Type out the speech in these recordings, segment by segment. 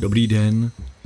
Dobrý den,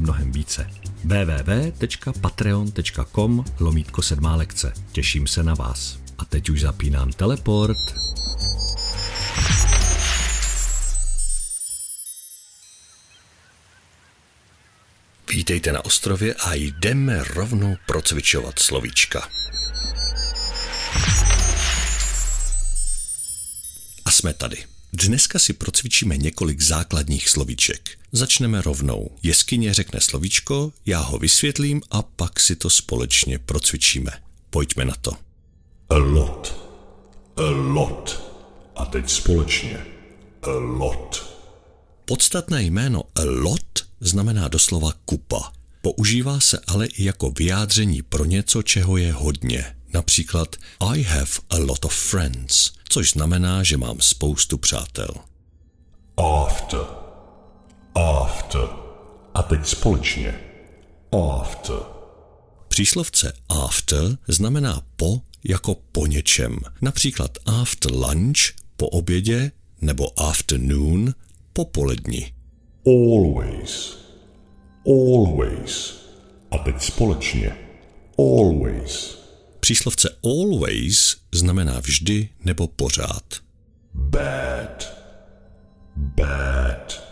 mnohem více. www.patreon.com lomítko sedmá lekce. Těším se na vás. A teď už zapínám teleport. Vítejte na ostrově a jdeme rovnou procvičovat slovíčka. A jsme tady. Dneska si procvičíme několik základních slovíček. Začneme rovnou. Jeskyně řekne slovíčko, já ho vysvětlím a pak si to společně procvičíme. Pojďme na to. A lot. A lot. A teď společně. A lot. Podstatné jméno a lot znamená doslova kupa. Používá se ale i jako vyjádření pro něco, čeho je hodně. Například I have a lot of friends, což znamená, že mám spoustu přátel. After. After. A teď společně. After. Příslovce after znamená po jako po něčem. Například after lunch po obědě nebo afternoon po poledni. Always. Always. A teď společně. Always. Příslovce always znamená vždy nebo pořád. Bad. Bad.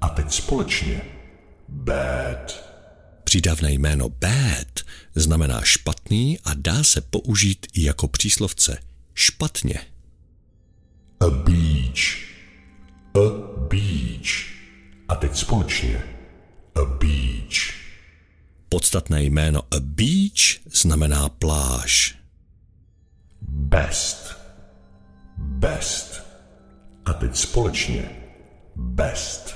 A teď společně. Bad. Přídavné jméno bad znamená špatný a dá se použít i jako příslovce špatně. A beach. A beach. A teď společně. A beach. Podstatné jméno a beach znamená pláž. Best. Best. A teď společně. Best.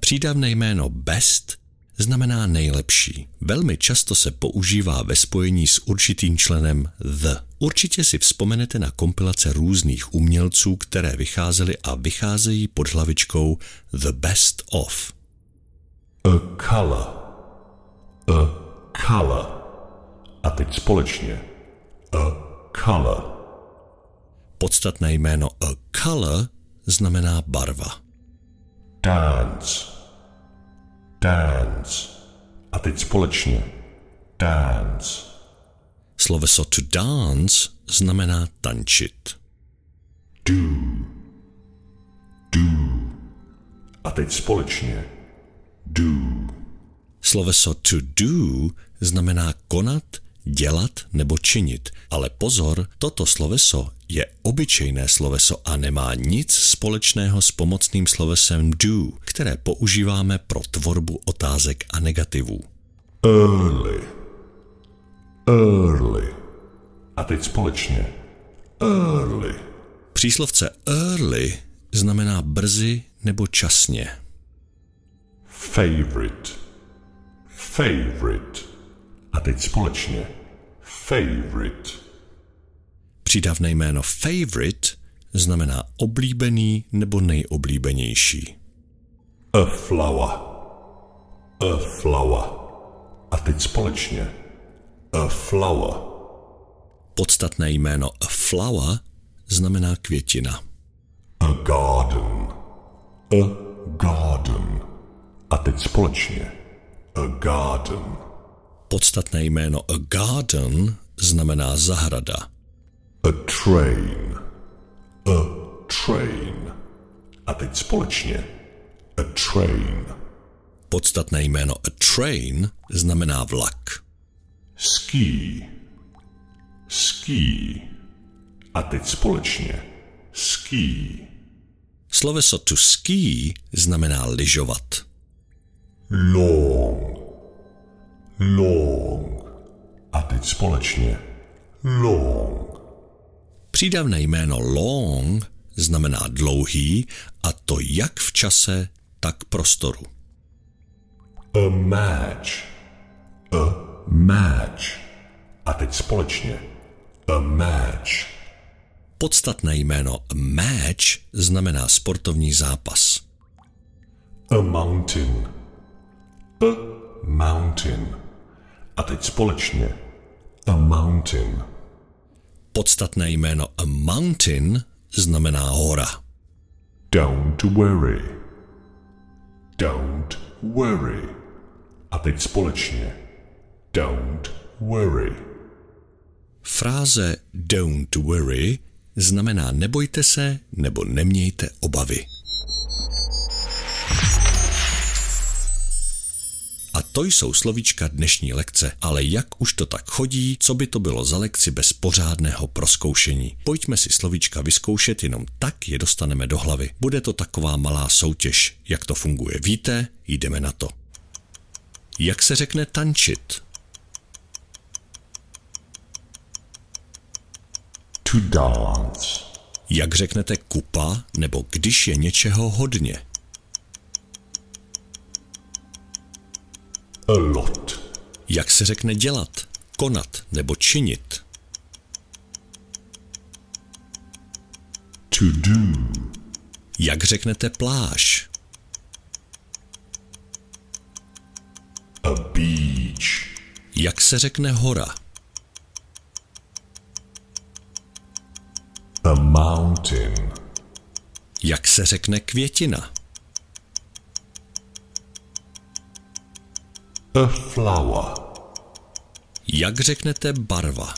Přídavné jméno best znamená nejlepší. Velmi často se používá ve spojení s určitým členem the. Určitě si vzpomenete na kompilace různých umělců, které vycházely a vycházejí pod hlavičkou The Best of. A color. A color. A teď společně. A color. Podstatné jméno a color znamená barva. Dance. Dance. A teď společně. Dance. Sloveso to dance znamená tančit. Do. Do. A teď společně. Do. Sloveso to do znamená konat, dělat nebo činit. Ale pozor, toto sloveso je obyčejné sloveso a nemá nic společného s pomocným slovesem do, které používáme pro tvorbu otázek a negativů. Early. Early. A teď společně. Early. Příslovce early znamená brzy nebo časně. Favorite. Favorite. A teď společně. Favorite. Přidavné jméno favorite znamená oblíbený nebo nejoblíbenější. A flower. A flower. A teď společně. A flower. Podstatné jméno a flower znamená květina. A garden. A garden. A teď společně. A garden. Podstatné jméno a garden znamená zahrada. A train. A train. A teď společně. A train. Podstatné jméno a train znamená vlak. Ski. Ski. A teď společně. Ski. Sloveso to ski znamená lyžovat. Long. Long. A teď společně. Long. Přídavné jméno long znamená dlouhý a to jak v čase, tak prostoru. A match. A match. A teď společně. A match. Podstatné jméno match znamená sportovní zápas. A mountain. A mountain. A teď společně. A mountain. Podstatné jméno a mountain znamená hora. Don't worry. Don't worry. A teď společně. Don't worry. Fráze don't worry znamená nebojte se nebo nemějte obavy. To jsou slovíčka dnešní lekce, ale jak už to tak chodí, co by to bylo za lekci bez pořádného proskoušení. Pojďme si slovíčka vyzkoušet, jenom tak je dostaneme do hlavy. Bude to taková malá soutěž. Jak to funguje, víte? Jdeme na to. Jak se řekne tančit? To dance. Jak řeknete kupa nebo když je něčeho hodně? A lot. Jak se řekne dělat, konat nebo činit? To do. Jak řeknete pláž? A beach. Jak se řekne hora? A mountain. Jak se řekne květina? A flower. Jak řeknete barva?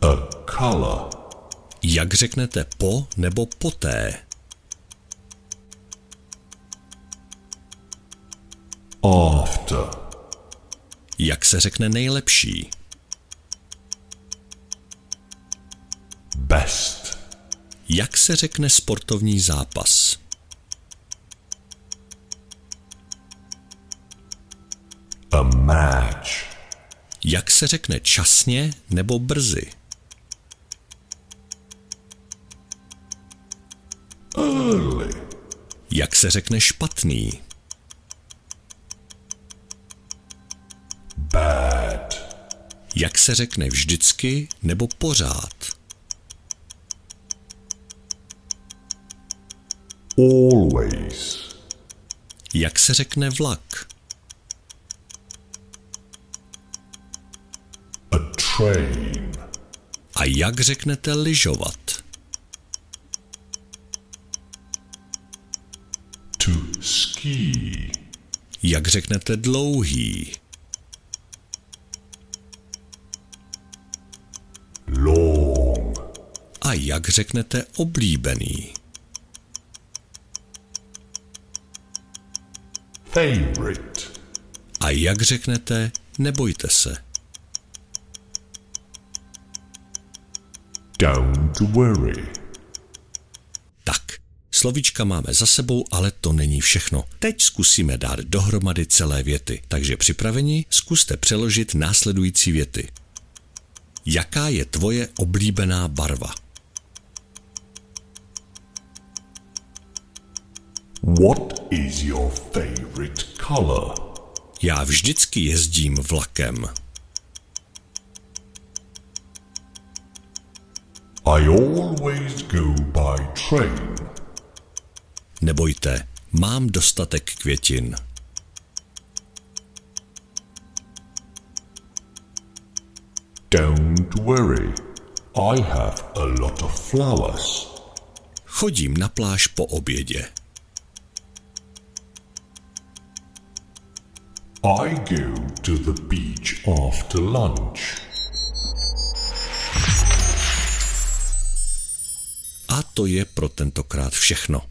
A color. Jak řeknete po nebo poté? After. Jak se řekne nejlepší? Best. Jak se řekne sportovní zápas? Match. Jak se řekne časně nebo brzy? Early. Jak se řekne špatný? Bad. Jak se řekne vždycky nebo pořád? Always. Jak se řekne vlak? A train. A jak řeknete lyžovat? To ski. Jak řeknete dlouhý? Long. A jak řeknete oblíbený? Favorite. A jak řeknete nebojte se? Don't worry. Tak, slovíčka máme za sebou, ale to není všechno. Teď zkusíme dát dohromady celé věty, takže připraveni, zkuste přeložit následující věty. Jaká je tvoje oblíbená barva? What is your favorite color? Já vždycky jezdím vlakem. I always go by train. Nebojte, mám dostatek květin. Don't worry. I have a lot of flowers. Chodím na pláž po obědě. I go to the beach after lunch. A to je pro tentokrát všechno.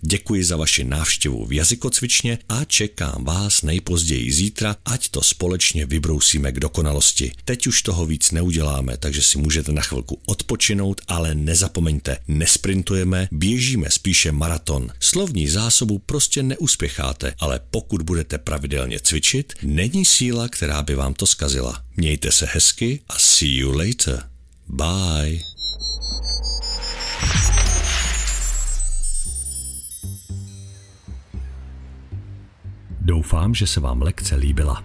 Děkuji za vaši návštěvu v jazykocvičně a čekám vás nejpozději zítra, ať to společně vybrousíme k dokonalosti. Teď už toho víc neuděláme, takže si můžete na chvilku odpočinout, ale nezapomeňte, nesprintujeme, běžíme spíše maraton. Slovní zásobu prostě neuspěcháte, ale pokud budete pravidelně cvičit, není síla, která by vám to skazila. Mějte se hezky a see you later. Bye. Doufám, že se vám lekce líbila.